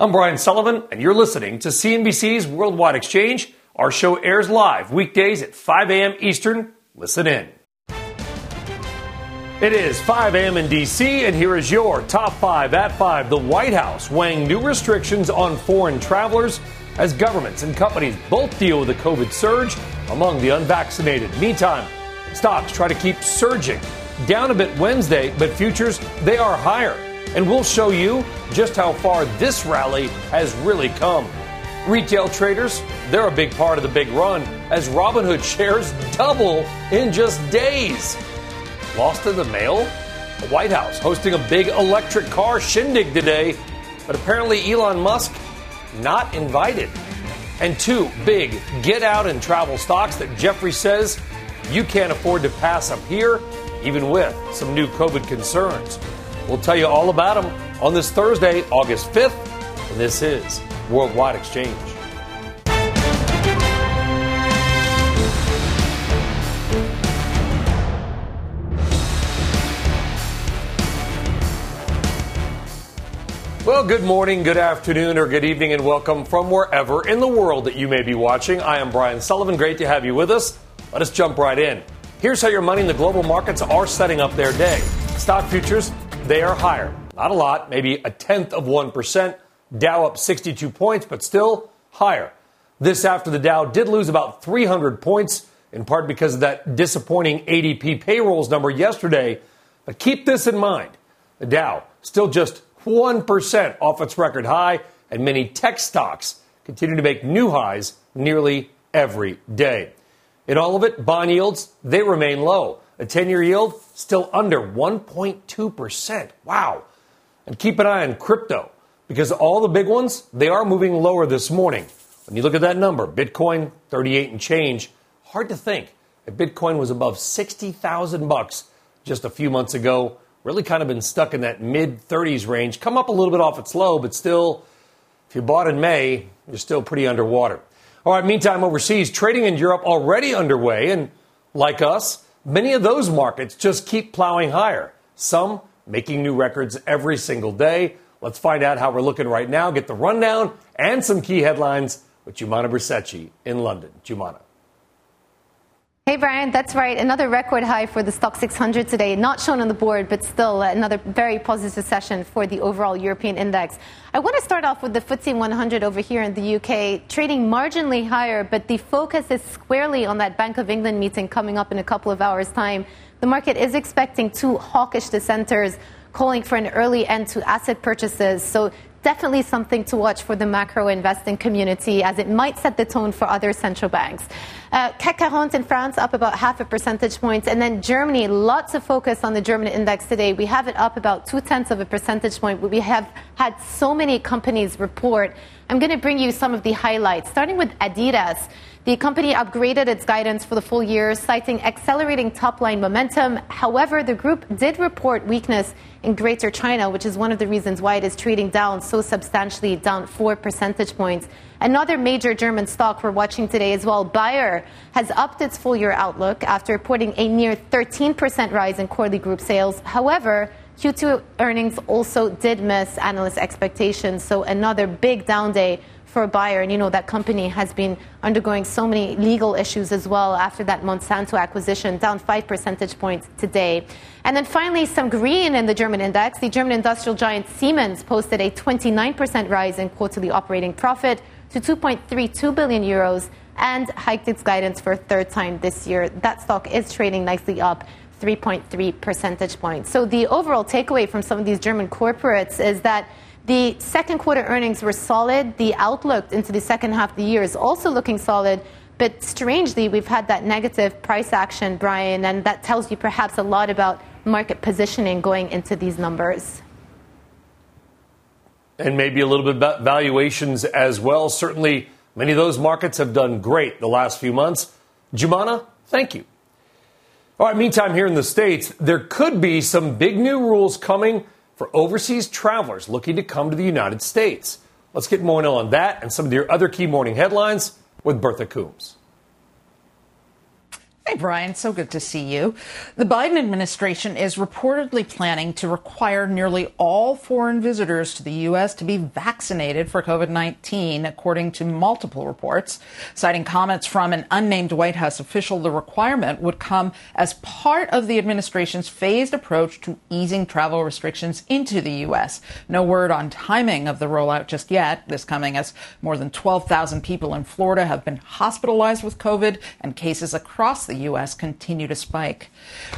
I'm Brian Sullivan, and you're listening to CNBC's Worldwide Exchange. Our show airs live weekdays at 5 a.m. Eastern. Listen in. It is 5 a.m. in D.C., and here is your top five at five. The White House weighing new restrictions on foreign travelers as governments and companies both deal with the COVID surge among the unvaccinated. Meantime, stocks try to keep surging. Down a bit Wednesday, but futures, they are higher and we'll show you just how far this rally has really come. Retail traders, they're a big part of the big run as Robinhood shares double in just days. Lost in the mail? The White House hosting a big electric car shindig today, but apparently Elon Musk not invited. And two big get out and travel stocks that Jeffrey says you can't afford to pass up here, even with some new COVID concerns. We'll tell you all about them on this Thursday, August 5th, and this is Worldwide Exchange. Well, good morning, good afternoon, or good evening, and welcome from wherever in the world that you may be watching. I am Brian Sullivan. Great to have you with us. Let us jump right in. Here's how your money in the global markets are setting up their day. Stock futures they are higher. Not a lot, maybe a tenth of 1%. Dow up 62 points, but still higher. This after the Dow did lose about 300 points, in part because of that disappointing ADP payrolls number yesterday. But keep this in mind the Dow still just 1% off its record high, and many tech stocks continue to make new highs nearly every day. In all of it, bond yields, they remain low. A 10 year yield still under 1.2%. Wow. And keep an eye on crypto because all the big ones, they are moving lower this morning. When you look at that number, Bitcoin 38 and change, hard to think that Bitcoin was above 60,000 bucks just a few months ago. Really kind of been stuck in that mid 30s range. Come up a little bit off its low, but still, if you bought in May, you're still pretty underwater. All right, meantime, overseas, trading in Europe already underway, and like us, Many of those markets just keep plowing higher, some making new records every single day. Let's find out how we're looking right now, get the rundown and some key headlines with Joumanna Bercetche in London. Joumanna. Hey, Brian, that's right. Another record high for the Stoxx 600 today. Not shown on the board, but still another very positive session for the overall European index. I want to start off with the FTSE 100 over here in the UK, trading marginally higher, but the focus is squarely on that Bank of England meeting coming up in a couple of hours' time. The market is expecting two hawkish dissenters calling for an early end to asset purchases. So definitely something to watch for the macro investing community as it might set the tone for other central banks. Uh, CAC 40 in France up about half a percentage point. And then Germany, lots of focus on the German index today. We have it up about two tenths of a percentage point. We have had so many companies report. I'm going to bring you some of the highlights, starting with Adidas. The company upgraded its guidance for the full year, citing accelerating top line momentum. However, the group did report weakness in Greater China, which is one of the reasons why it is trading down so substantially, down four percentage points. Another major German stock we're watching today as well, Bayer, has upped its full year outlook after reporting a near 13% rise in quarterly group sales. However, Q2 earnings also did miss analyst expectations, so another big down day for a Bayer. And you know, that company has been undergoing so many legal issues as well after that Monsanto acquisition, down five percentage points today. And then finally, some green in the German index. The German industrial giant Siemens posted a 29% rise in quarterly operating profit to 2.32 billion euros and hiked its guidance for a third time this year. That stock is trading nicely up 3.3 percentage points. So the overall takeaway from some of these German corporates is that the second quarter earnings were solid. The outlook into the second half of the year is also looking solid. But strangely, we've had that negative price action, Brian, and that tells you perhaps a lot about market positioning going into these numbers. and maybe a little bit about valuations as well. Certainly, many of those markets have done great the last few months. Joumanna, thank you. All right, meantime, here in the States, there could be some big new rules coming for overseas travelers looking to come to the United States. Let's get more on that and some of your other key morning headlines with Bertha Coombs. Hey, Brian, so good to see you. The Biden administration is reportedly planning to require nearly all foreign visitors to the U.S. to be vaccinated for COVID 19, according to multiple reports. Citing comments from an unnamed White House official, the requirement would come as part of the administration's phased approach to easing travel restrictions into the U.S. No word on timing of the rollout just yet, this coming as more than 12,000 people in Florida have been hospitalized with COVID and cases across the U.S. continue to spike.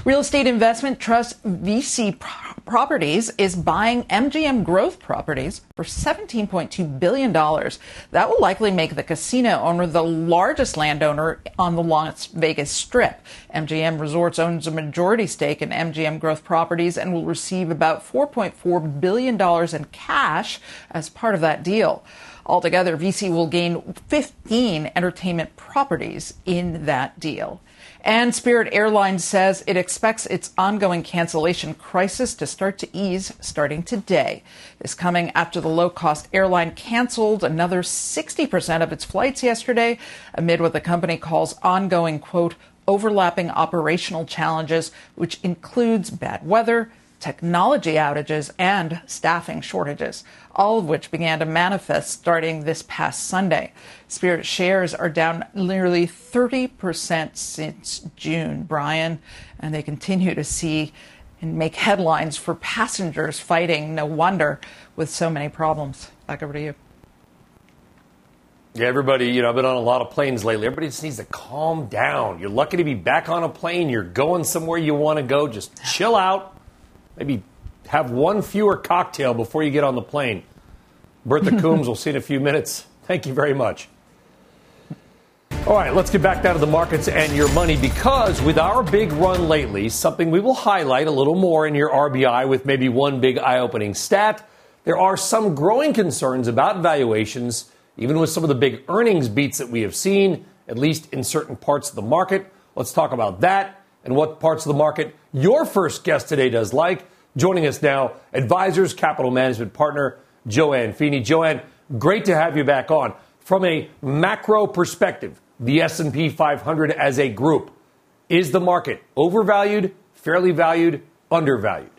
Real estate investment trust VICI Properties is buying MGM Growth Properties for $17.2 billion. That will likely make the casino owner the largest landowner on the Las Vegas Strip. MGM Resorts owns a majority stake in MGM Growth Properties and will receive about $4.4 billion in cash as part of that deal. Altogether, VICI will gain 15 entertainment properties in that deal. And Spirit Airlines says it expects its ongoing cancellation crisis to start to ease starting today. This coming after the low cost airline canceled another 60% of its flights yesterday amid what the company calls ongoing, quote, overlapping operational challenges, which includes bad weather, technology outages, and staffing shortages, all of which began to manifest starting this past Sunday. Spirit shares are down nearly 30% since June, Brian, and they continue to see and make headlines for passengers fighting. No wonder with so many problems. Back over to you. Yeah, everybody, you know, I've been on a lot of planes lately. Everybody just needs to calm down. You're lucky to be back on a plane. You're going somewhere you want to go. Just chill out, maybe have one fewer cocktail before you get on the plane. Bertha Coombs, we'll see in a few minutes. Thank you very much. All right, let's get back down to the markets and your money because with our big run lately, something we will highlight a little more in your RBI with maybe one big eye opening stat. There are some growing concerns about valuations, even with some of the big earnings beats that we have seen, at least in certain parts of the market. Let's talk about that and what parts of the market your first guest today does like. Joining us now, Advisors Capital Management Partner Joanne Feeney. Joanne, great to have you back on. From a macro perspective, the S&P 500 as a group, is the market overvalued, fairly valued, undervalued?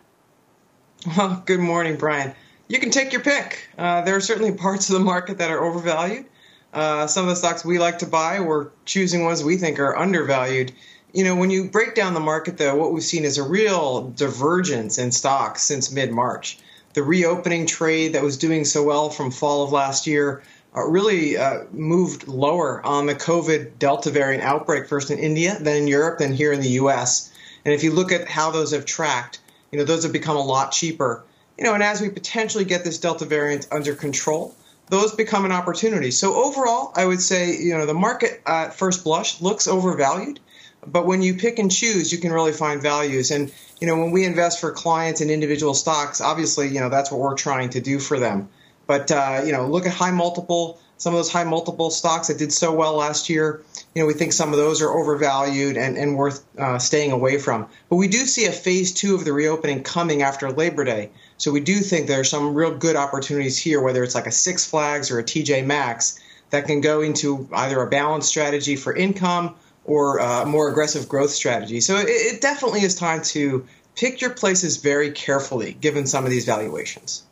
Well, good morning, Brian. You can take your pick. Uh, there are certainly parts of the market that are overvalued. Uh, some of the stocks we like to buy, we're choosing ones we think are undervalued. You know, when you break down the market, though, what we've seen is a real divergence in stocks since mid March. The reopening trade that was doing so well from fall of last year uh, really uh, moved lower on the COVID Delta variant outbreak, first in India, then in Europe, then here in the US. And if you look at how those have tracked, you know, those have become a lot cheaper. You know, and as we potentially get this Delta variant under control, those become an opportunity. So overall, I would say, you know, the market at first blush looks overvalued. But when you pick and choose, you can really find values. And you know, when we invest for clients in individual stocks, obviously, you know, that's what we're trying to do for them. But uh, you know, look at high multiple. Some of those high multiple stocks that did so well last year, you know, we think some of those are overvalued and, and worth uh, staying away from. But we do see a phase two of the reopening coming after Labor Day. So we do think there are some real good opportunities here, whether it's like a Six Flags or a TJ Maxx, that can go into either a balanced strategy for income or a more aggressive growth strategy. So it, it definitely is time to pick your places very carefully given some of these valuations.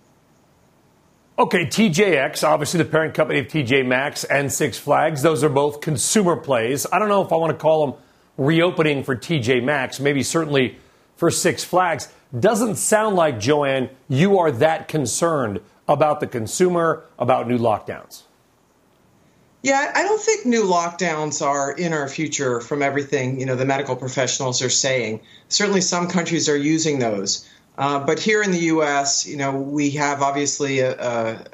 Okay, TJX, obviously the parent company of TJ Maxx and Six Flags, those are both consumer plays. I don't know if I want to call them reopening for TJ Maxx, maybe certainly for Six Flags. Doesn't sound like, Joanne, you are that concerned about the consumer, about new lockdowns. Yeah, I don't think new lockdowns are in our future from everything you know the medical professionals are saying. Certainly, some countries are using those, uh, but here in the U.S., you know, we have obviously a,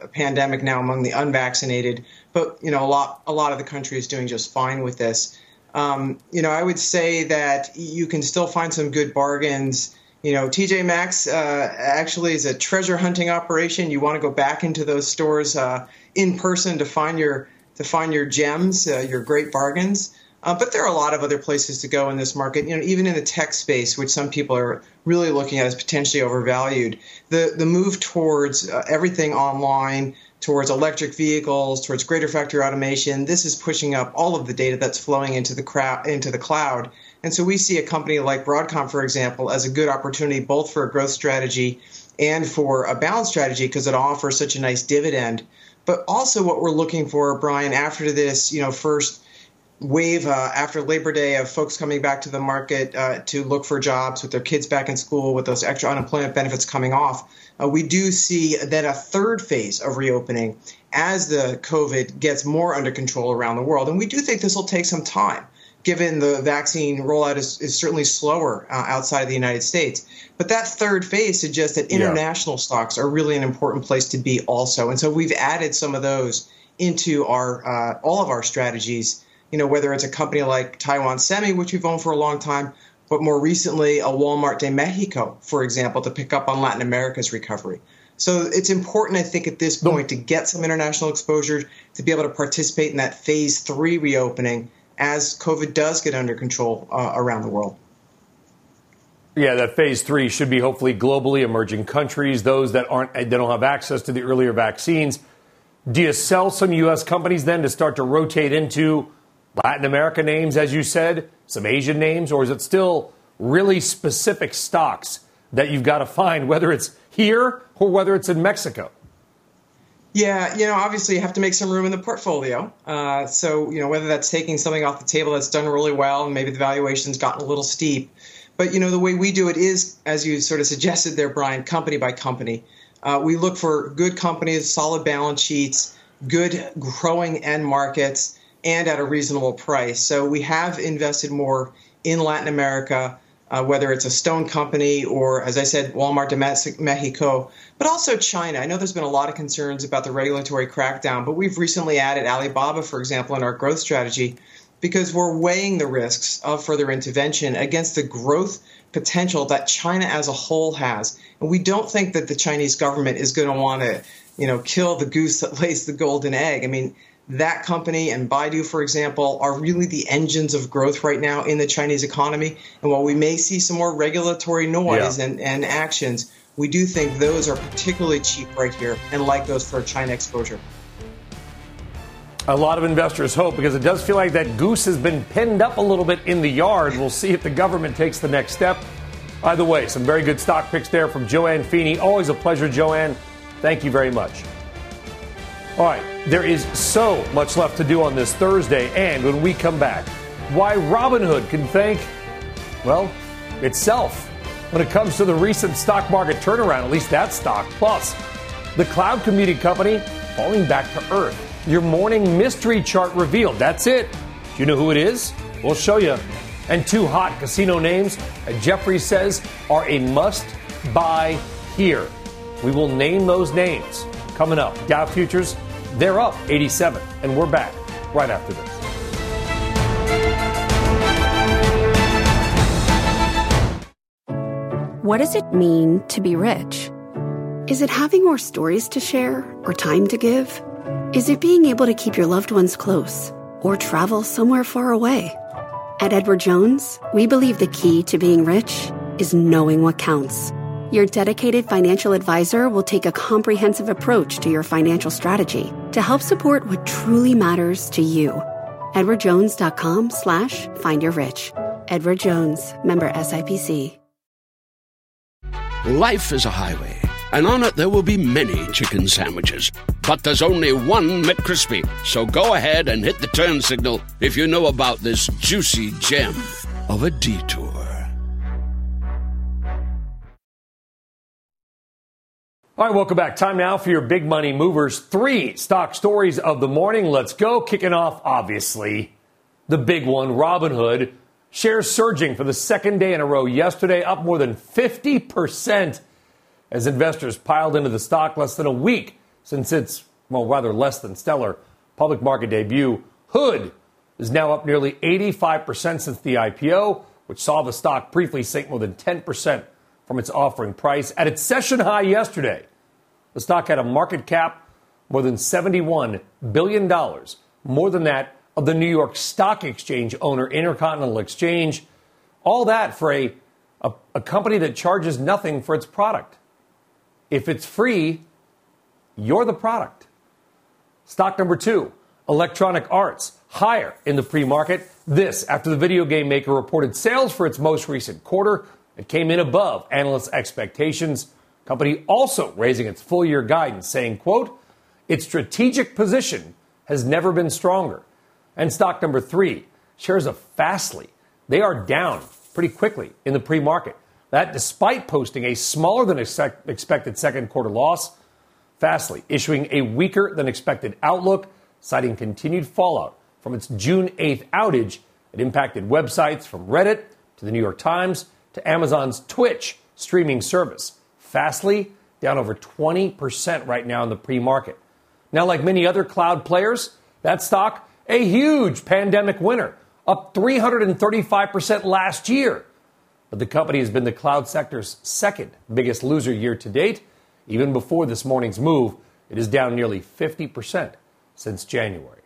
a, pandemic now among the unvaccinated, but you know, a lot a lot of the country is doing just fine with this. Um, you know, I would say that you can still find some good bargains You know, TJ Maxx uh, actually is a treasure hunting operation. You want to go back into those stores uh, in person to find your to find your gems, uh, your great bargains. Uh, but there are a lot of other places to go in this market. You know, even in the tech space, which some people are really looking at as potentially overvalued, the the move towards uh, everything online, towards electric vehicles, towards greater factory automation, this is pushing up all of the data that's flowing into the crowd into the cloud and so we see a company like Broadcom, for example, as a good opportunity both for a growth strategy and for a balance strategy because it offers such a nice dividend. But also, what we're looking for, Brian, after this, you know, first wave uh, after Labor Day of folks coming back to the market uh, to look for jobs with their kids back in school, with those extra unemployment benefits coming off, uh, we do see that a third phase of reopening as the COVID gets more under control around the world. And we do think this will take some time given the vaccine rollout is, is certainly slower uh, outside of the United States. But that third phase suggests that international yeah. stocks are really an important place to be also. And so we've added some of those into our uh, all of our strategies. You know, whether it's a company like Taiwan Semi, which we've owned for a long time, but more recently a Walmart de Mexico, for example, to pick up on Latin America's recovery. So it's important, I think, at this point to get some international exposure to be able to participate in that phase three reopening as COVID does get under control uh, around the world. Yeah, that phase three should be hopefully globally emerging countries, those that aren't they don't have access to the earlier vaccines. Do you sell some U.S. companies then to start to rotate into Latin America names, as you said, some Asian names, or is it still really specific stocks that you've got to find, whether it's here or whether it's in Mexico? Yeah, you know, obviously you have to make some room in the portfolio. Uh, so, you know, whether that's taking something off the table that's done really well and maybe the valuation's gotten a little steep. But, you know, the way we do it is, as you sort of suggested there, Brian, company by company. Uh, we look for good companies, solid balance sheets, good growing end markets, and at a reasonable price. So we have invested more in Latin America uh, whether it's a stone company or, as I said, Walmart de Mexico, but also China. I know there's been a lot of concerns about the regulatory crackdown, but we've recently added Alibaba, for example, in our growth strategy because we're weighing the risks of further intervention against the growth potential that China as a whole has. And we don't think that the Chinese government is going to want to, you know, kill the goose that lays the golden egg. I mean, that company and Baidu, for example, are really the engines of growth right now in the Chinese economy. And while we may see some more regulatory noise yeah. and, and actions, we do think those are particularly cheap right here and like those for China exposure. A lot of investors hope because it does feel like that goose has been pinned up a little bit in the yard. We'll see if the government takes the next step. Either way, some very good stock picks there from Joanne Feeney. Always a pleasure, Joanne. Thank you very much. All right, there is so much left to do on this Thursday, and when we come back, why Robinhood can thank, well, itself when it comes to the recent stock market turnaround, at least that stock. Plus, the cloud computing company falling back to earth. Your morning mystery chart revealed. That's it. Do you know who it is? We'll show you. And two hot casino names Jeffrey says are a must buy here. We will name those names coming up. Dow futures they're up 87, and we're back right after this. What does it mean to be rich? Is it having more stories to share or time to give? Is it being able to keep your loved ones close or travel somewhere far away? At Edward Jones, we believe the key to being rich is knowing what counts your dedicated financial advisor will take a comprehensive approach to your financial strategy to help support what truly matters to you. EdwardJones.com slash find your rich. Edward Jones, member SIPC. Life is a highway, and on it there will be many chicken sandwiches. But there's only one McCrispy. So go ahead and hit the turn signal if you know about this juicy gem of a detour. All right, welcome back. Time now for your big money movers. Three stock stories of the morning. Let's go. Kicking off, obviously, the big one Robinhood. Shares surging for the second day in a row yesterday, up more than 50% as investors piled into the stock less than a week since its, well, rather less than stellar public market debut. Hood is now up nearly 85% since the IPO, which saw the stock briefly sink more than 10% from its offering price at its session high yesterday. The stock had a market cap more than $71 billion, more than that of the New York Stock Exchange owner, Intercontinental Exchange. All that for a, a, a company that charges nothing for its product. If it's free, you're the product. Stock number two, Electronic Arts, higher in the pre market. This after the video game maker reported sales for its most recent quarter. It came in above analysts' expectations. Company also raising its full year guidance, saying, quote, its strategic position has never been stronger. And stock number three, shares of Fastly. They are down pretty quickly in the pre market. That despite posting a smaller than expected second quarter loss. Fastly issuing a weaker than expected outlook, citing continued fallout from its June 8th outage. It impacted websites from Reddit to the New York Times to Amazon's Twitch streaming service. Fastly down over 20% right now in the pre market. Now, like many other cloud players, that stock, a huge pandemic winner, up 335% last year. But the company has been the cloud sector's second biggest loser year to date. Even before this morning's move, it is down nearly 50% since January.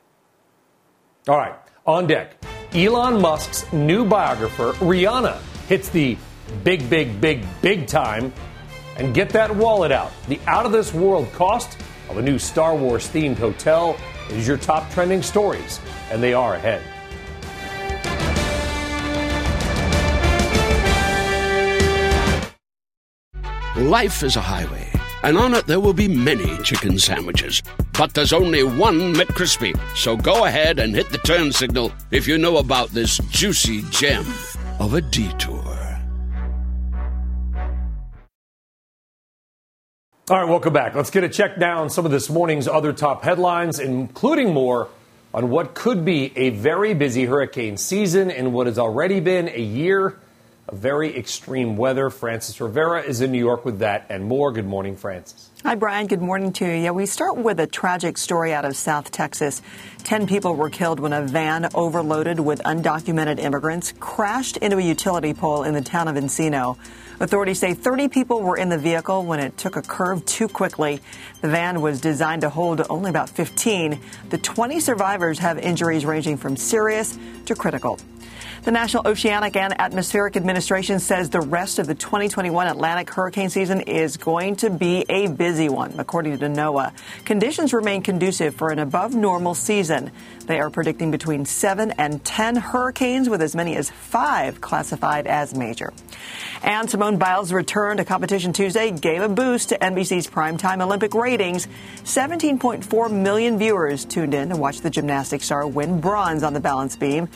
All right, on deck, Elon Musk's new biographer, Rihanna, hits the big, big, big, big time. And get that wallet out. The out of this world cost of a new Star Wars themed hotel is your top trending stories, and they are ahead. Life is a highway, and on it there will be many chicken sandwiches. But there's only one McCrispy. So go ahead and hit the turn signal if you know about this juicy gem of a detour. All right, welcome back. Let's get a check down some of this morning's other top headlines, including more on what could be a very busy hurricane season in what has already been a year of very extreme weather. Frances Rivera is in New York with that and more. Good morning, Frances. Hi, Brian. Good morning to you. Yeah, we start with a tragic story out of South Texas. Ten people were killed when a van overloaded with undocumented immigrants crashed into a utility pole in the town of Encino. Authorities say 30 people were in the vehicle when it took a curve too quickly. The van was designed to hold only about 15. The 20 survivors have injuries ranging from serious to critical. The National Oceanic and Atmospheric Administration says the rest of the 2021 Atlantic hurricane season is going to be a busy one, according to NOAA. Conditions remain conducive for an above normal season. They are predicting between 7 and 10 hurricanes, with as many as five classified as major. And Simone Biles' return to competition Tuesday gave a boost to NBC's primetime Olympic ratings. 17.4 million viewers tuned in to watch the gymnastics star win bronze on the balance beam.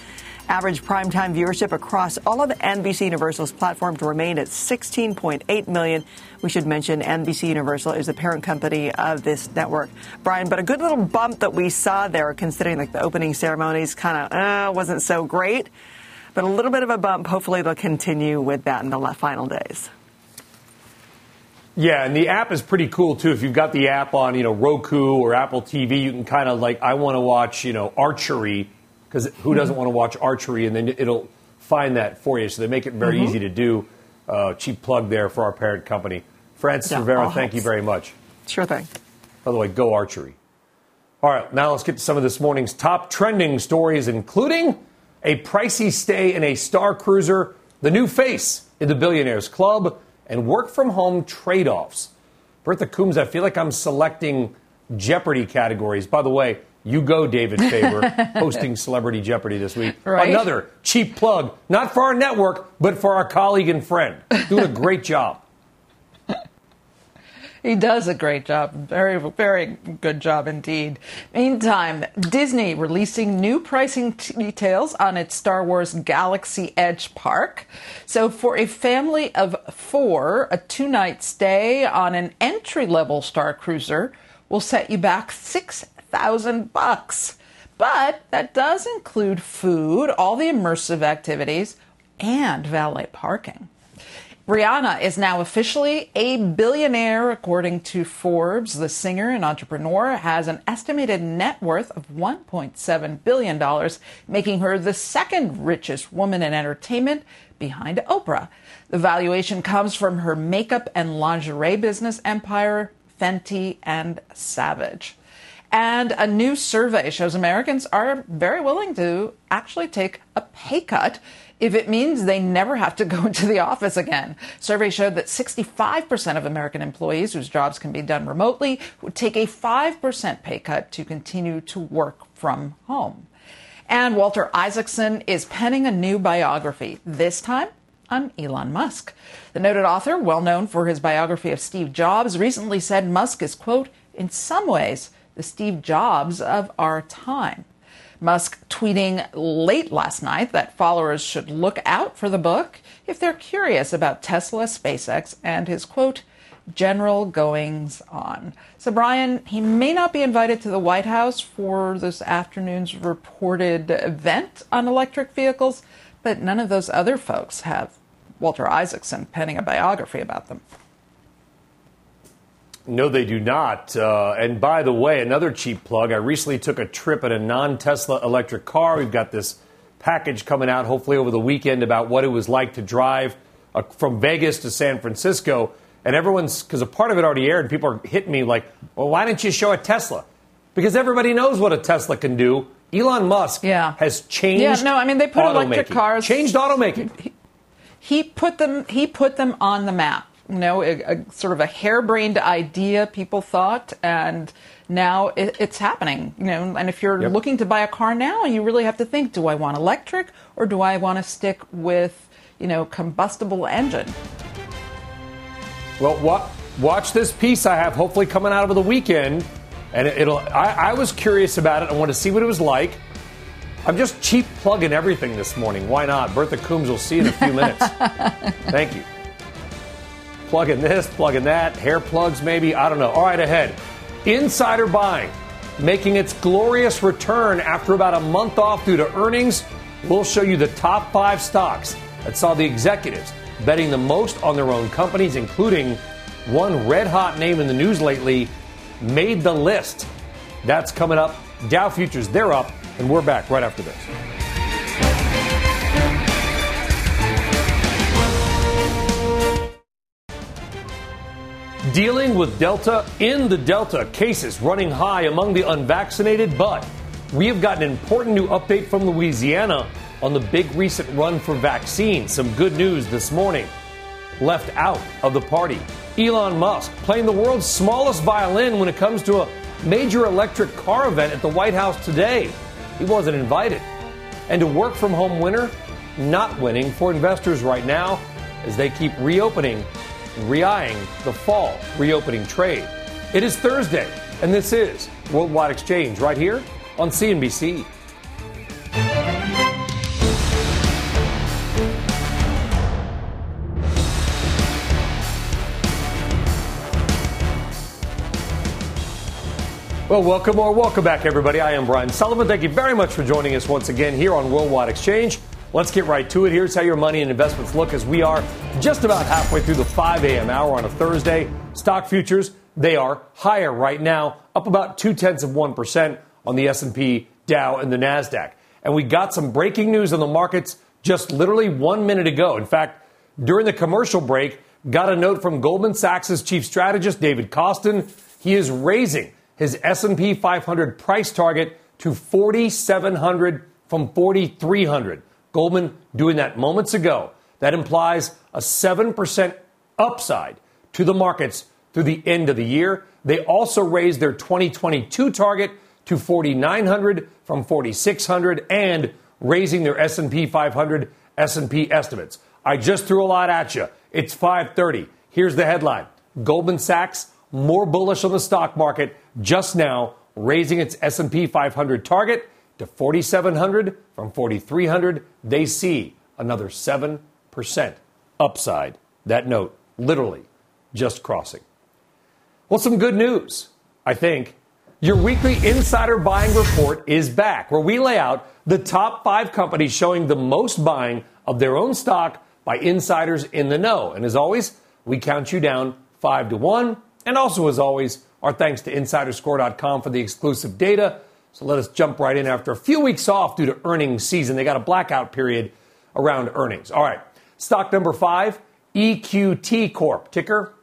Average primetime viewership across all of NBC Universal's platforms remained at 16.8 million. We should mention NBC Universal is the parent company of this network. Brian, but a good little bump that we saw there, considering like the opening ceremonies kind of uh, wasn't so great, but a little bit of a bump. Hopefully, they'll continue with that in the final days. Yeah, and the app is pretty cool too. If you've got the app on, you know, Roku or Apple TV, you can kind of like, I want to watch, you know, archery because who doesn't want to watch archery? And then it'll find that for you. So they make it very mm-hmm. easy to do. Uh, cheap plug there for our parent company. Frances yeah, Rivera, thank helps. you very much. Sure thing. By the way, go archery. All right, now let's get to some of this morning's top trending stories, including a pricey stay in a star cruiser, the new face in the Billionaires Club, and work from home trade offs. Bertha Coombs, I feel like I'm selecting Jeopardy categories. By the way, you go, David Faber, hosting Celebrity Jeopardy this week. Right? Another cheap plug, not for our network, but for our colleague and friend. Doing a great job. He does a great job. Very, very good job indeed. Meantime, Disney releasing new pricing details on its Star Wars Galaxy Edge Park. So, for a family of four, a two night stay on an entry level Star Cruiser will set you back six thousand bucks. But that does include food, all the immersive activities, and valet parking. Rihanna is now officially a billionaire, according to Forbes. The singer and entrepreneur has an estimated net worth of $1.7 billion, making her the second richest woman in entertainment behind Oprah. The valuation comes from her makeup and lingerie business empire, Fenty and Savage. And a new survey shows Americans are very willing to actually take a pay cut if it means they never have to go into the office again. Survey showed that 65% of American employees whose jobs can be done remotely would take a 5% pay cut to continue to work from home. And Walter Isaacson is penning a new biography, this time on Elon Musk. The noted author, well known for his biography of Steve Jobs, recently said Musk is, quote, in some ways, the Steve Jobs of our time. Musk tweeting late last night that followers should look out for the book if they're curious about Tesla, SpaceX, and his quote, general goings on. So, Brian, he may not be invited to the White House for this afternoon's reported event on electric vehicles, but none of those other folks have Walter Isaacson penning a biography about them. No, they do not. Uh, and by the way, another cheap plug. I recently took a trip in a non Tesla electric car. We've got this package coming out, hopefully over the weekend, about what it was like to drive uh, from Vegas to San Francisco. And everyone's, because a part of it already aired, people are hitting me like, well, why didn't you show a Tesla? Because everybody knows what a Tesla can do. Elon Musk yeah. has changed. Yeah, no, I mean they put electric cars. Changed automaking. He, he put them. He put them on the map you know, a, a, sort of a harebrained idea people thought, and now it, it's happening. You know, and if you're yep. looking to buy a car now, you really have to think: Do I want electric, or do I want to stick with, you know, combustible engine? Well, wa- watch this piece I have hopefully coming out over the weekend, and it, will I, I was curious about it. I want to see what it was like. I'm just cheap plugging everything this morning. Why not? Bertha Coombs will see in a few minutes. Thank you plugging this, plugging that, hair plugs maybe, I don't know. All right, ahead. Insider buying making its glorious return after about a month off due to earnings. We'll show you the top five stocks that saw the executives betting the most on their own companies, including one red hot name in the news lately, made the list. That's coming up. Dow futures, they're up, and we're back right after this. Dealing with Delta in the Delta, cases running high among the unvaccinated, but we have got an important new update from Louisiana on the big recent run for vaccines. Some good news this morning. Left out of the party. Elon Musk playing the world's smallest violin when it comes to a major electric car event at the White House today. He wasn't invited. And a work from home winner, not winning for investors right now as they keep reopening re-eyeing the fall reopening trade. It is Thursday, and this is Worldwide Exchange right here on CNBC. Well, welcome or welcome back, everybody. I am Brian Sullivan. Thank you very much for joining us once again here on Worldwide Exchange. Let's get right to it. Here's how your money and investments look as we are just about halfway through the 5 a.m. hour on a Thursday. Stock futures, they are higher right now, up about two tenths of 1% on the S&P, Dow, and the NASDAQ. And we got some breaking news on the markets just literally one minute ago. In fact, during the commercial break, got a note from Goldman Sachs' chief strategist, David Kostin. He is raising his S&P 500 price target to 4,700 from 4,300. Goldman doing that moments ago. That implies a 7% upside to the markets through the end of the year. They also raised their 2022 target to 4900 from 4600 and raising their S&P 500 S&P estimates. I just threw a lot at you. It's 530. Here's the headline. Goldman Sachs more bullish on the stock market just now raising its S&P 500 target to 4,700 from 4,300. They see another 7% upside. That note, literally, just crossing. Well, some good news, I think. Your weekly insider buying report is back, where we lay out the top five companies showing the most buying of their own stock by insiders in the know. And as always, we count you down 5 to 1. And also, as always, our thanks to insiderscore.com for the exclusive data. So let us jump right in after a few weeks off due to earnings season. They got a blackout period around earnings. All right. Stock number five, EQT Corp, ticker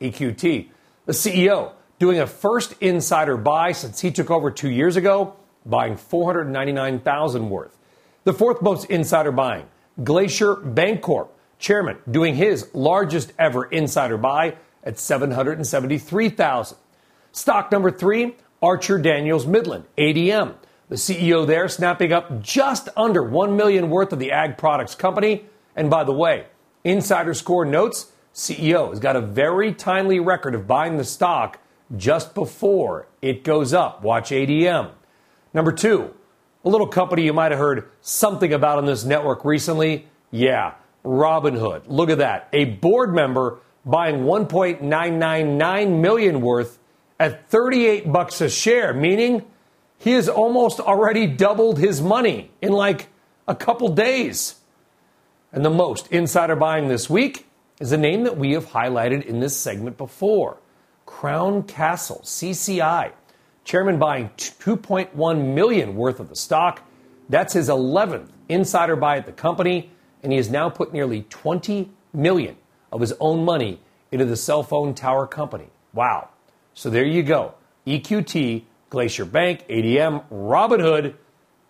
EQT. The CEO doing a first insider buy since he took over two years ago, buying 499,000 worth. The fourth most insider buying, Glacier Bancorp, chairman doing his largest ever insider buy at 773,000. Stock number three, Archer Daniels Midland, ADM. The CEO there snapping up just under 1 million worth of the ag products company. And by the way, Insider Score notes CEO has got a very timely record of buying the stock just before it goes up. Watch ADM. Number two, a little company you might have heard something about on this network recently. Yeah, Robinhood. Look at that. A board member buying 1.999 million worth at 38 bucks a share, meaning he has almost already doubled his money in like a couple days. And the most insider buying this week is a name that we have highlighted in this segment before Crown Castle, CCI. Chairman buying 2.1 million worth of the stock. That's his 11th insider buy at the company, and he has now put nearly 20 million of his own money into the cell phone tower company. Wow. So there you go. EQT, Glacier Bank, ADM, Robinhood,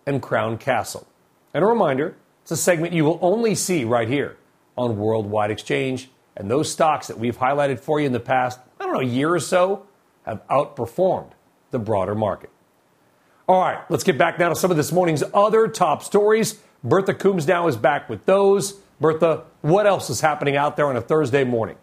and Crown Castle. And a reminder, it's a segment you will only see right here on Worldwide Exchange. And those stocks that we've highlighted for you in the past, I don't know, year or so, have outperformed the broader market. All right, let's get back now to some of this morning's other top stories. Bertha Coombs now is back with those. Bertha, what else is happening out there on a Thursday morning?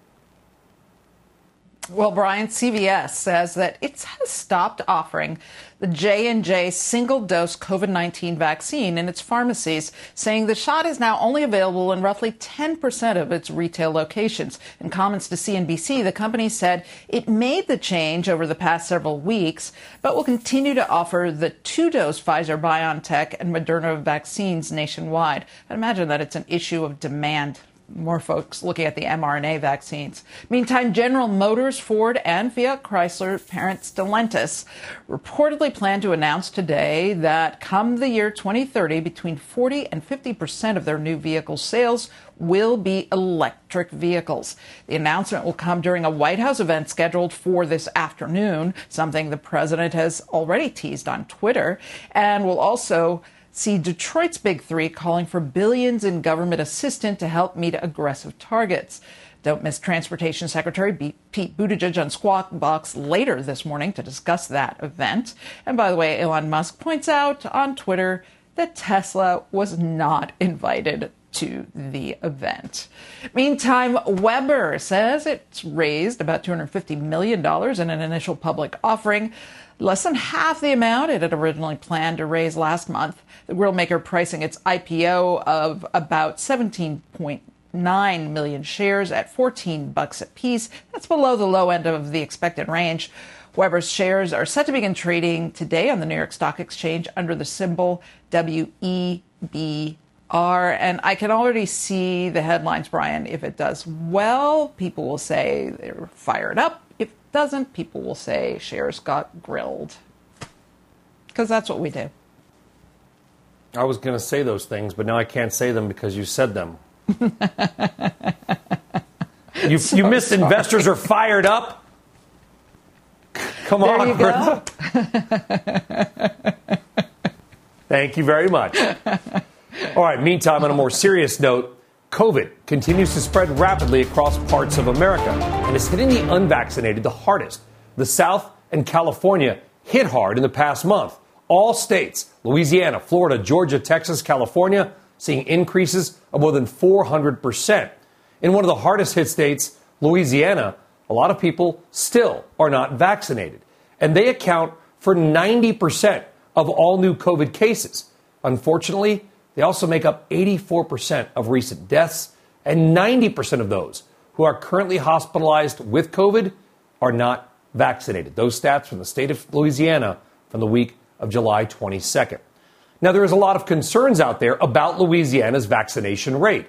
Well, Brian, CVS says that it has stopped offering the J&J single-dose COVID-19 vaccine in its pharmacies, saying the shot is now only available in roughly 10% of its retail locations. In comments to CNBC, the company said it made the change over the past several weeks, but will continue to offer the two-dose Pfizer BioNTech and Moderna vaccines nationwide. I imagine that it's an issue of demand more folks looking at the mRNA vaccines. Meantime, General Motors, Ford, and Fiat Chrysler parent Stellantis reportedly plan to announce today that come the year 2030, between 40 and 50 percent of their new vehicle sales will be electric vehicles. The announcement will come during a White House event scheduled for this afternoon, something the president has already teased on Twitter, and will also see Detroit's Big Three calling for billions in government assistance to help meet aggressive targets. Don't miss Transportation Secretary Pete Buttigieg on Squawk Box later this morning to discuss that event. And by the way, Elon Musk points out on Twitter that Tesla was not invited to the event. Meantime, Weber says it's raised about $250 million in an initial public offering less than half the amount it had originally planned to raise last month. The grill maker pricing its IPO of about 17.9 million shares at 14 bucks a piece. That's below the low end of the expected range. Weber's shares are set to begin trading today on the New York Stock Exchange under the symbol WEBR. Are, and I can already see the headlines, Brian. If it does well, people will say they're fired up If it doesn't, people will say shares got grilled. Because that's what we do. I was going to say those things, but now I can't say them because you said them. you, so you missed sorry. investors are fired up. Come there on, go. Thank you very much. All right, meantime, on a more serious note, COVID continues to spread rapidly across parts of America and is hitting the unvaccinated the hardest. The South and California hit hard in the past month. All states, Louisiana, Florida, Georgia, Texas, California, seeing increases of more than 400%. In one of the hardest hit states, Louisiana, a lot of people still are not vaccinated, and they account for 90% of all new COVID cases. Unfortunately, they also make up 84% of recent deaths, and 90% of those who are currently hospitalized with COVID are not vaccinated. Those stats from the state of Louisiana from the week of July 22nd. Now, there is a lot of concerns out there about Louisiana's vaccination rate.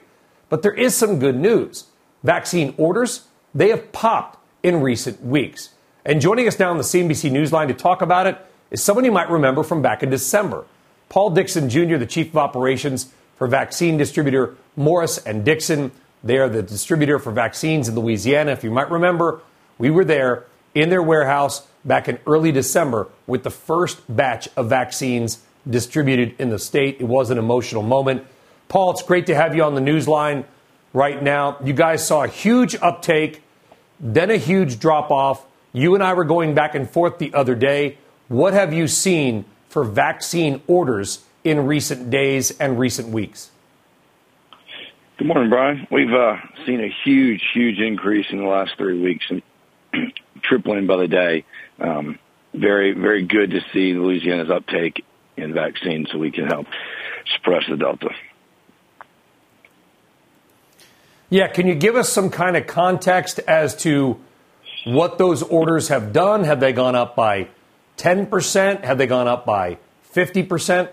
But there is some good news. Vaccine orders, they have popped in recent weeks. And joining us now on the CNBC Newsline to talk about it is someone you might remember from back in December. Paul Dickson Jr., the chief of operations for vaccine distributor Morris and Dickson. They are the distributor for vaccines in Louisiana. If you might remember, we were there in their warehouse back in early December with the first batch of vaccines distributed in the state. It was an emotional moment. Paul, it's great to have you on the news line right now. You guys saw a huge uptake, then a huge drop off. You and I were going back and forth the other day. What have you seen for vaccine orders in recent days and recent weeks? Good morning, Brian. We've uh, seen a huge, huge increase in the last three weeks and tripling by the day. Um, very, very good to see Louisiana's uptake in vaccines so we can help suppress the Delta. Yeah, can you give us some kind of context as to what those orders have done? Have they gone up by 10%? Have they gone up by 50%?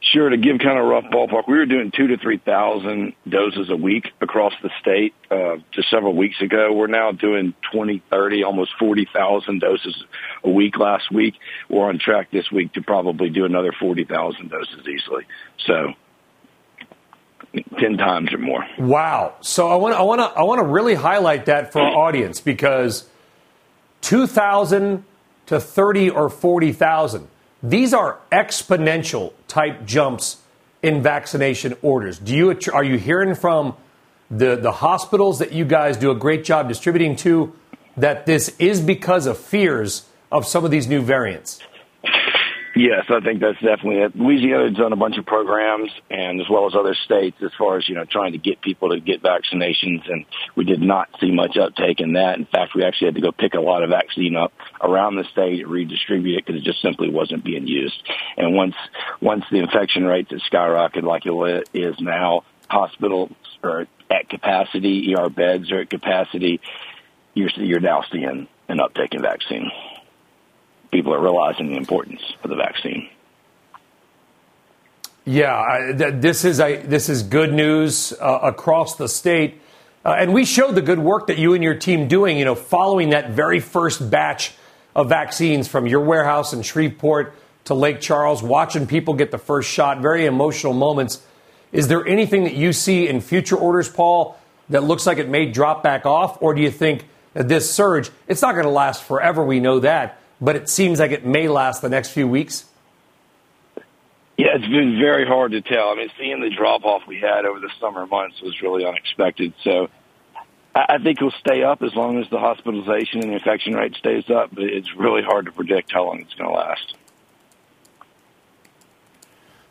Sure. To give kind of a rough ballpark, we were doing two to 3,000 doses a week across the state uh, just several weeks ago. We're now doing 20, 30, almost 40,000 doses a week last week. We're on track this week to probably do another 40,000 doses easily. So 10 times or more. Wow. So I want I want to I want to really highlight that for our audience because 2000 to 30 or 40,000. These are exponential type jumps in vaccination orders. Do you are you hearing from the the hospitals that you guys do a great job distributing to that this is because of fears of some of these new variants? Yes, I think that's definitely it. Louisiana has done a bunch of programs, and as well as other states, as far as you know, trying to get people to get vaccinations, and we did not see much uptake in that. In fact, we actually had to go pick a lot of vaccine up around the state redistribute it because it just simply wasn't being used. And once once the infection rates had skyrocketed like it is now, hospitals are at capacity, ER beds are at capacity. You're you're now seeing an uptake in vaccine people are realizing the importance of the vaccine. Yeah, I, th- this is a, this is good news uh, across the state, uh, and we showed the good work that you and your team doing. You know, following that very first batch of vaccines from your warehouse in Shreveport to Lake Charles, watching people get the first shot, very emotional moments. Is there anything that you see in future orders, Paul, that looks like it may drop back off, or do you think that this surge it's not going to last forever? We know that but it seems like it may last the next few weeks? Yeah, it's been very hard to tell. I mean, seeing the drop off we had over the summer months was really unexpected. So I think it'll stay up as long as the hospitalization and infection rate stays up, but it's really hard to predict how long it's going to last.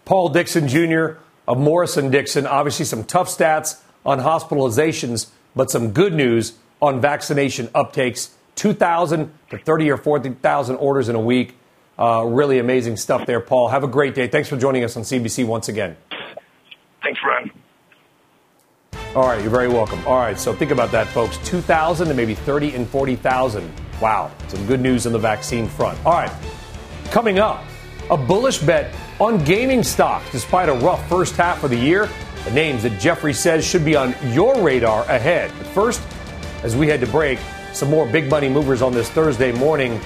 Paul Dickson Jr. of Morris and Dickson, obviously some tough stats on hospitalizations, but some good news on vaccination uptakes 2,000 to 30 or 40,000 orders in a week. Uh, really amazing stuff there, Paul. Have a great day. Thanks for joining us on CBC once again. Thanks, Ron. All right, you're very welcome. All right, so think about that, folks. 2,000 to maybe 30 and 40,000. Wow, some good news on the vaccine front. All right, coming up, a bullish bet on gaming stocks despite a rough first half of the year. The names that Jeffrey says should be on your radar ahead. But first, as we head to break, some more big money movers on this Thursday morning.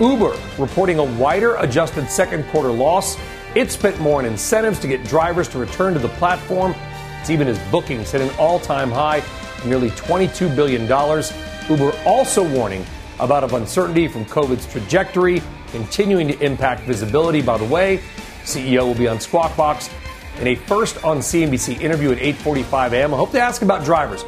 Uber reporting a wider adjusted second quarter loss. It spent more on incentives to get drivers to return to the platform. It's even as bookings hit an all time high, nearly $22 billion. Uber also warning about of uncertainty from COVID's trajectory, continuing to impact visibility. By the way, CEO will be on Squawk Box in a first on CNBC interview at 8:45 a.m. I hope to ask about drivers.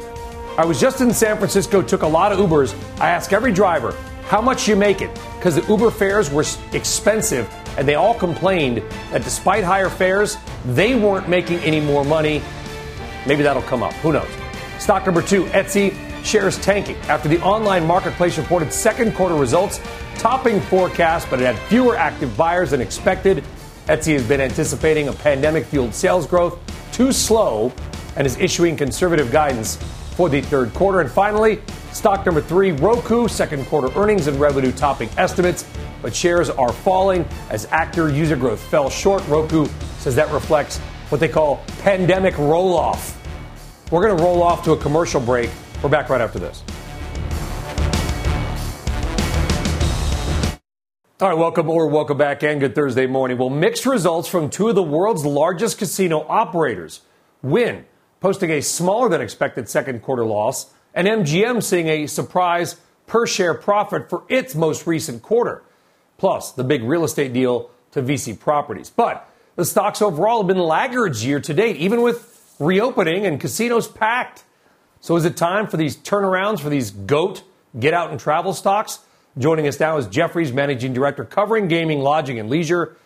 I was just in San Francisco, took a lot of Ubers. I asked every driver, how much you make it? Because the Uber fares were expensive, and they all complained that despite higher fares, they weren't making any more money. Maybe that'll come up. Who knows? Stock number two, Etsy shares tanking after the online marketplace reported second quarter results, topping forecast, but it had fewer active buyers than expected. Etsy has been anticipating a pandemic fueled sales growth too slow and is issuing conservative guidance for the third quarter. And finally, stock number three, Roku, second quarter earnings and revenue topping estimates, but shares are falling as actor user growth fell short. Roku says that reflects what they call pandemic roll off. We're going to roll off to a commercial break. We're back right after this. All right, welcome or welcome back and good Thursday morning. Well, mixed results from two of the world's largest casino operators. Wynn posting a smaller than expected second quarter loss, and MGM seeing a surprise per share profit for its most recent quarter. Plus, the big real estate deal to VICI Properties. But the stocks overall have been laggards year to date, even with reopening and casinos packed. So is it time for these turnarounds for these GOAT get out and travel stocks? Joining us now is Jefferies Managing Director covering gaming, lodging, and leisure,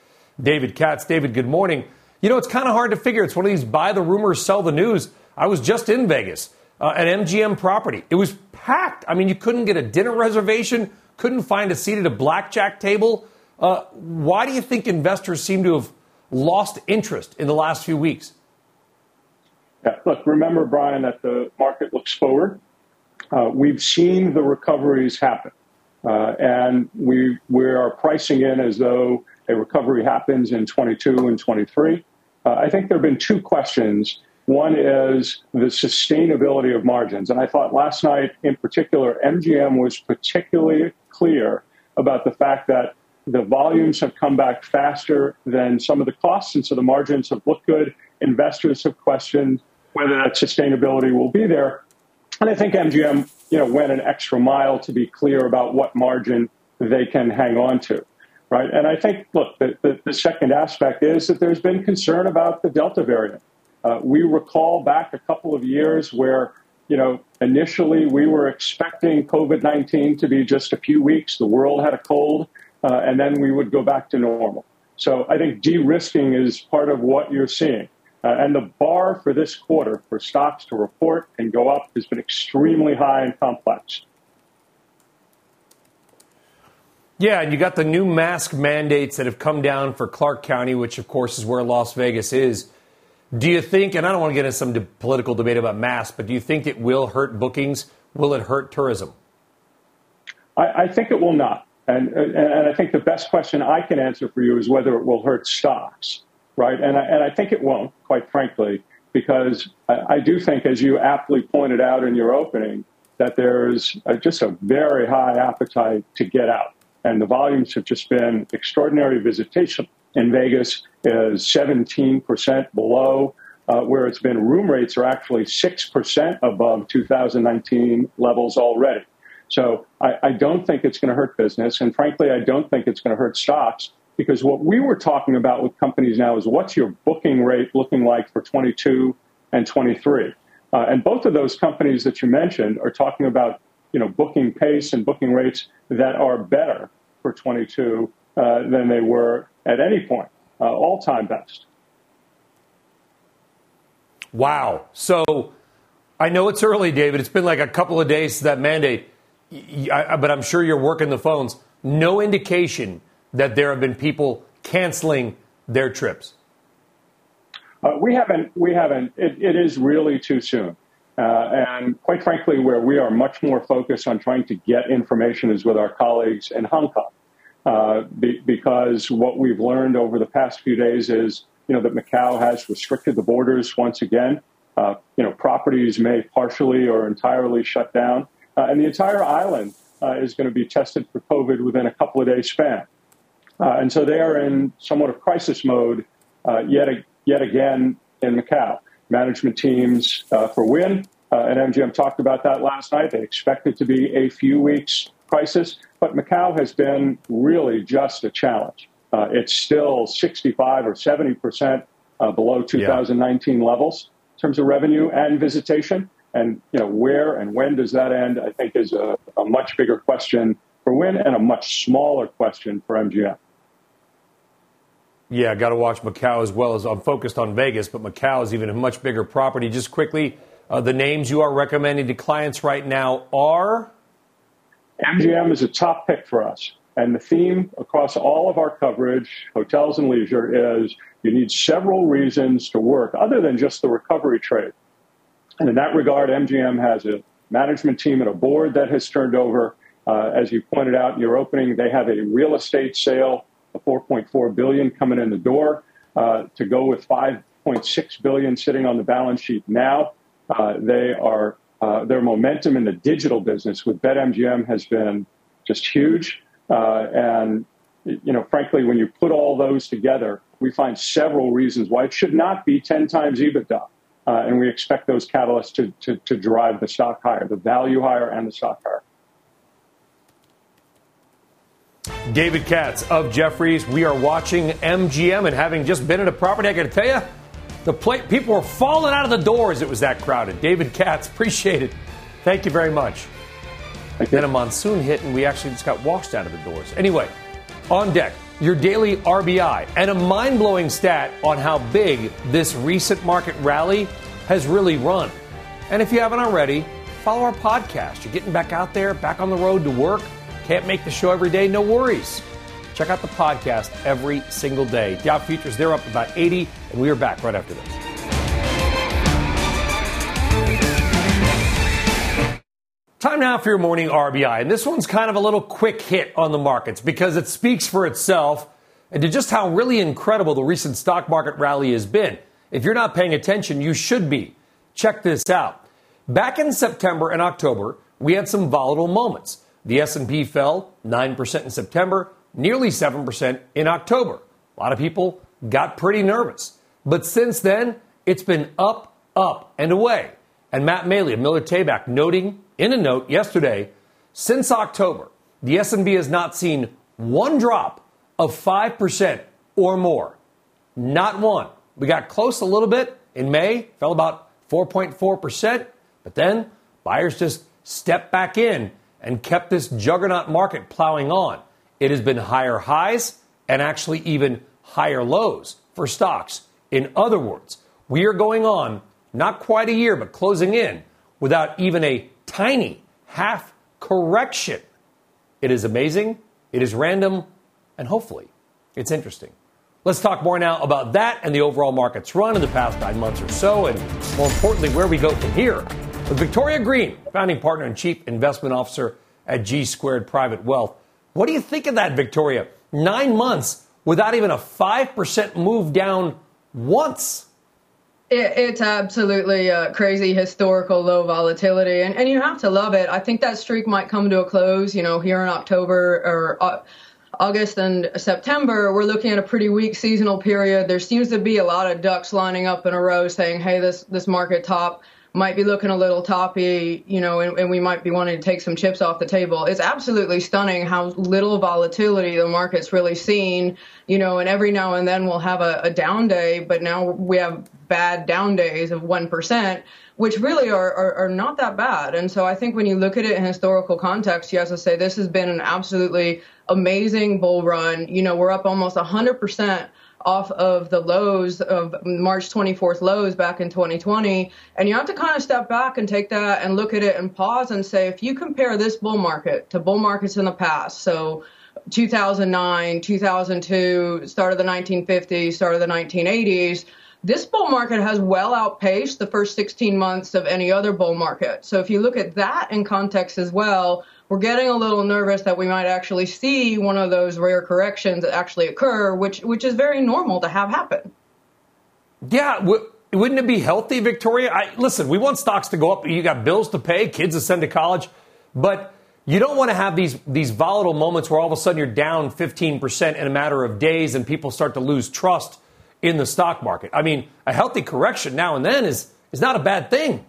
David Katz. David, good morning. You know, it's kind of hard to figure. It's one of these buy the rumors, sell the news. I was just in Vegas uh, at MGM property. It was packed. I mean, you couldn't get a dinner reservation, couldn't find a seat at a blackjack table. Uh, why do you think investors seem to have lost interest in the last few weeks? Yeah, look, remember, Brian, that the market looks forward. Uh, we've seen the recoveries happen. Uh, and we, we are pricing in as though a recovery happens in 22 and 23. Uh, I think there have been two questions. One is the sustainability of margins. And I thought last night, in particular, MGM was particularly clear about the fact that the volumes have come back faster than some of the costs, and so the margins have looked good. Investors have questioned whether that sustainability will be there. And I think MGM you know, went an extra mile to be clear about what margin they can hang on to, right? And I think, look, the, the, the second aspect is that there's been concern about the Delta variant. Uh, we recall back a couple of years where, you know, initially we were expecting COVID 19 to be just a few weeks. The world had a cold, uh, and then we would go back to normal. So I think de risking is part of what you're seeing. Uh, and the bar for this quarter for stocks to report and go up has been extremely high and complex. Yeah, and you got the new mask mandates that have come down for Clark County, which of course is where Las Vegas is. Do you think, and I don't want to get into some de- political debate about masks, but do you think it will hurt bookings? Will it hurt tourism? I, I think it will not. And, and I think the best question I can answer for you is whether it will hurt stocks right? And I, and I think it won't, quite frankly, because I, I, do think, as you aptly pointed out in your opening, that there's a, just a very high appetite to get out. And the volumes have just been extraordinary. Visitation in Vegas is 17% below uh, where it's been. Room rates are actually 6% above 2019 levels already. So I, I don't think it's going to hurt business. And frankly, I don't think it's going to hurt stocks because what we were talking about with companies now is what's your booking rate looking like for 22 and 23? Uh, and both of those companies that you mentioned are talking about you know booking pace and booking rates that are better for 22 uh, than they were at any point, uh, all time best. Wow. So I know it's early, David. It's been like a couple of days to that mandate, but I'm sure you're working the phones. No indication that there have been people canceling their trips? Uh, we haven't. We haven't. It, it is really too soon. Uh, and quite frankly, where we are much more focused on trying to get information is with our colleagues in Hong Kong, uh, be, because what we've learned over the past few days is, you know, that Macau has restricted the borders once again. Uh, you know, properties may partially or entirely shut down, uh, and the entire island uh, is going to be tested for COVID within a couple of days span. Uh, and so they are in somewhat of crisis mode uh, yet, yet again in Macau. Management teams for Wynn uh, and MGM talked about that last night. They expect it to be a few weeks crisis, but Macau has been really just a challenge. Uh, it's still 65 or 70 percent uh, below 2019 yeah. levels in terms of revenue and visitation. And you know where and when does that end? I think is a, a much bigger question for Wynn and a much smaller question for MGM. Yeah, got to watch Macau as well as I'm focused on Vegas, but Macau is even a much bigger property. Just quickly, uh, the names you are recommending to clients right now are? MGM is a top pick for us. And the theme across all of our coverage, hotels and leisure, is you need several reasons to work other than just the recovery trade. And in that regard, MGM has a management team and a board that has turned over. Uh, as you pointed out in your opening, they have a real estate sale of 4.4 billion coming in the door uh, to go with 5.6 billion sitting on the balance sheet now. Uh, they are uh, their momentum in the digital business with BetMGM has been just huge. Uh, and you know, frankly, when you put all those together, we find several reasons why it should not be 10 times EBITDA. Uh, and we expect those catalysts to, to, to drive the stock higher, the value higher, and the stock higher. David Katz of Jefferies. We are watching MGM and having just been at a property, I got to tell you, the play, people were falling out of the doors. It was that crowded. David Katz, appreciate it. Thank you very much. Then a monsoon hit, and we actually just got washed out of the doors. Anyway, on deck, your daily RBI and a mind blowing stat on how big this recent market rally has really run. And if you haven't already, follow our podcast. You're getting back out there, back on the road to work. Can't make the show every day? No worries. Check out the podcast every single day. Dow futures, they're up about 80, and we are back right after this. Time now for your morning RBI. And this one's kind of a little quick hit on the markets because it speaks for itself and to just how really incredible the recent stock market rally has been. If you're not paying attention, you should be. Check this out. Back in September and October, we had some volatile moments. The S&P fell 9% in September, nearly 7% in October. A lot of people got pretty nervous. But since then, it's been up, up, and away. And Matt Maley of Miller Tabak noting in a note yesterday, since October, the S&P has not seen one drop of 5% or more. Not one. We got close a little bit in May, fell about 4.4%, but then buyers just stepped back in and kept this juggernaut market plowing on. It has been higher highs and actually even higher lows for stocks. In other words, we are going on not quite a year, but closing in without even a tiny half correction. It is amazing, it is random, and hopefully it's interesting. Let's talk more now about that and the overall market's run in the past nine months or so, and more importantly, where we go from here. With Victoria Green, founding partner and chief investment officer at G Squared Private Wealth. What do you think of that, Victoria? Nine months without even a 5% move down once. It, it's absolutely uh, crazy historical low volatility, and, and you have to love it. I think that streak might come to a close, you know, here in October or uh, August and September. We're looking at a pretty weak seasonal period. There seems to be a lot of ducks lining up in a row saying, hey, this, this market top might be looking a little toppy, you know, and, and, we might be wanting to take some chips off the table. It's absolutely stunning how little volatility the market's really seen, you know, and every now and then we'll have a, a down day, but now we have bad down days of 1%, which really are, are, are not that bad. And so I think when you look at it in historical context, you have to say this has been an absolutely amazing bull run. You know, we're up almost 100% off of the lows of March 24th lows back in 2020. And you have to kind of step back and take that and look at it and pause and say, if you compare this bull market to bull markets in the past, so 2009, 2002, start of the 1950s, start of the 1980s, this bull market has well outpaced the first 16 months of any other bull market. So if you look at that in context as well, we're getting a little nervous that we might actually see one of those rare corrections actually occur, which which is very normal to have happen. Yeah, wouldn't it be healthy, Victoria? I, listen, we want stocks to go up. You got bills to pay, kids to send to college, but you don't want to have these these volatile moments where all of a sudden you're down 15% in a matter of days and people start to lose trust in the stock market. I mean, a healthy correction now and then is is not a bad thing.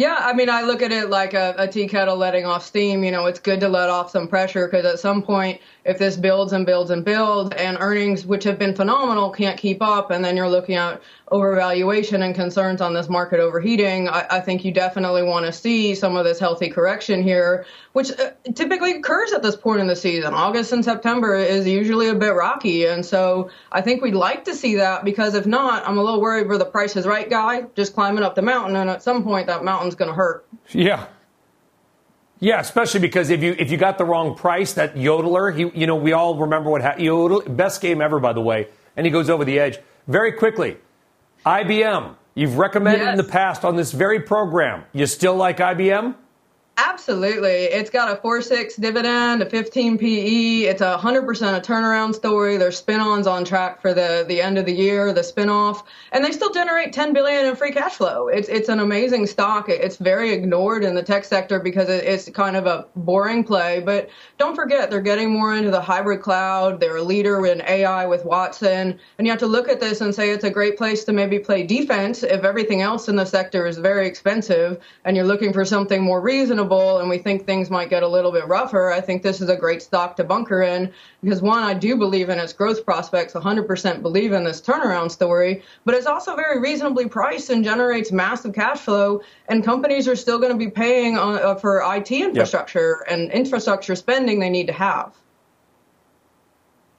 Yeah, I mean, I look at it like a, a tea kettle letting off steam. You know, it's good to let off some pressure because at some point, if this builds and builds and builds and earnings, which have been phenomenal, can't keep up, and then you're looking at overvaluation and concerns on this market overheating, I, I think you definitely want to see some of this healthy correction here, which uh, typically occurs at this point in the season. August and September is usually a bit rocky, and so I think we'd like to see that because if not, I'm a little worried for the price is right guy just climbing up the mountain, and at some point that mountain's going to hurt. Yeah. Yeah, especially because if you if you got the wrong price, that yodeler, he you know we all remember what happened. Yodel, best game ever, by the way, and he goes over the edge very quickly. IBM, you've recommended yes. in the past on this very program. You still like IBM? Absolutely. It's got a 4 6 dividend, a 15 PE. It's a 100% a turnaround story. Their spin ons on track for the, the end of the year, the spin off, and they still generate 10 billion in free cash flow. It's, it's an amazing stock. It's very ignored in the tech sector because it's kind of a boring play. But don't forget, they're getting more into the hybrid cloud. They're a leader in AI with Watson. And you have to look at this and say it's a great place to maybe play defense if everything else in the sector is very expensive and you're looking for something more reasonable and we think things might get a little bit rougher, I think this is a great stock to bunker in because one, I do believe in its growth prospects, 100% believe in this turnaround story, but it's also very reasonably priced and generates massive cash flow and companies are still going to be paying on, uh, for IT infrastructure yep. and infrastructure spending they need to have.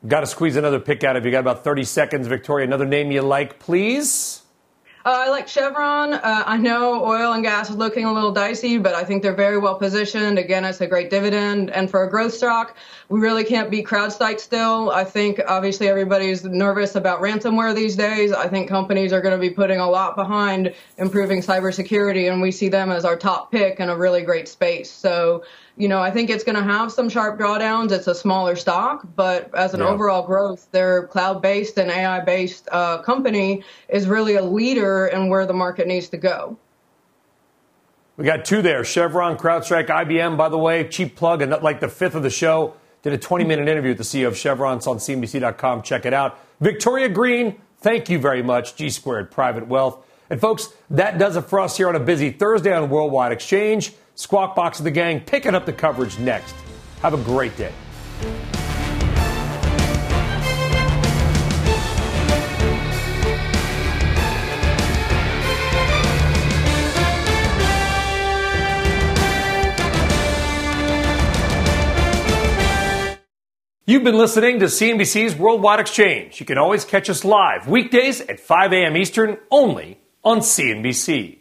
Got to squeeze another pick out of you. Got about 30 seconds, Victoria. Another name you like, please? Uh, I like Chevron. Uh, I know oil and gas is looking a little dicey, but I think they're very well positioned. Again, it's a great dividend. And for a growth stock, we really can't beat CrowdStrike still. I think obviously everybody's nervous about ransomware these days. I think companies are going to be putting a lot behind improving cybersecurity, and we see them as our top pick in a really great space. So you know, I think it's going to have some sharp drawdowns. It's a smaller stock, but as an yeah. overall growth, their cloud-based and AI-based uh, company is really a leader in where the market needs to go. We got two there: Chevron, CrowdStrike, IBM. By the way, cheap plug, and like the fifth of the show. Did a 20-minute interview with the CEO of Chevron. It's on CNBC.com. Check it out. Victoria Green, thank you very much. G Squared Private Wealth. And folks, that does it for us here on a busy Thursday on Worldwide Exchange. Squawk Box of the Gang picking up the coverage next. Have a great day. You've been listening to CNBC's Worldwide Exchange. You can always catch us live weekdays at 5 a.m. Eastern only on CNBC.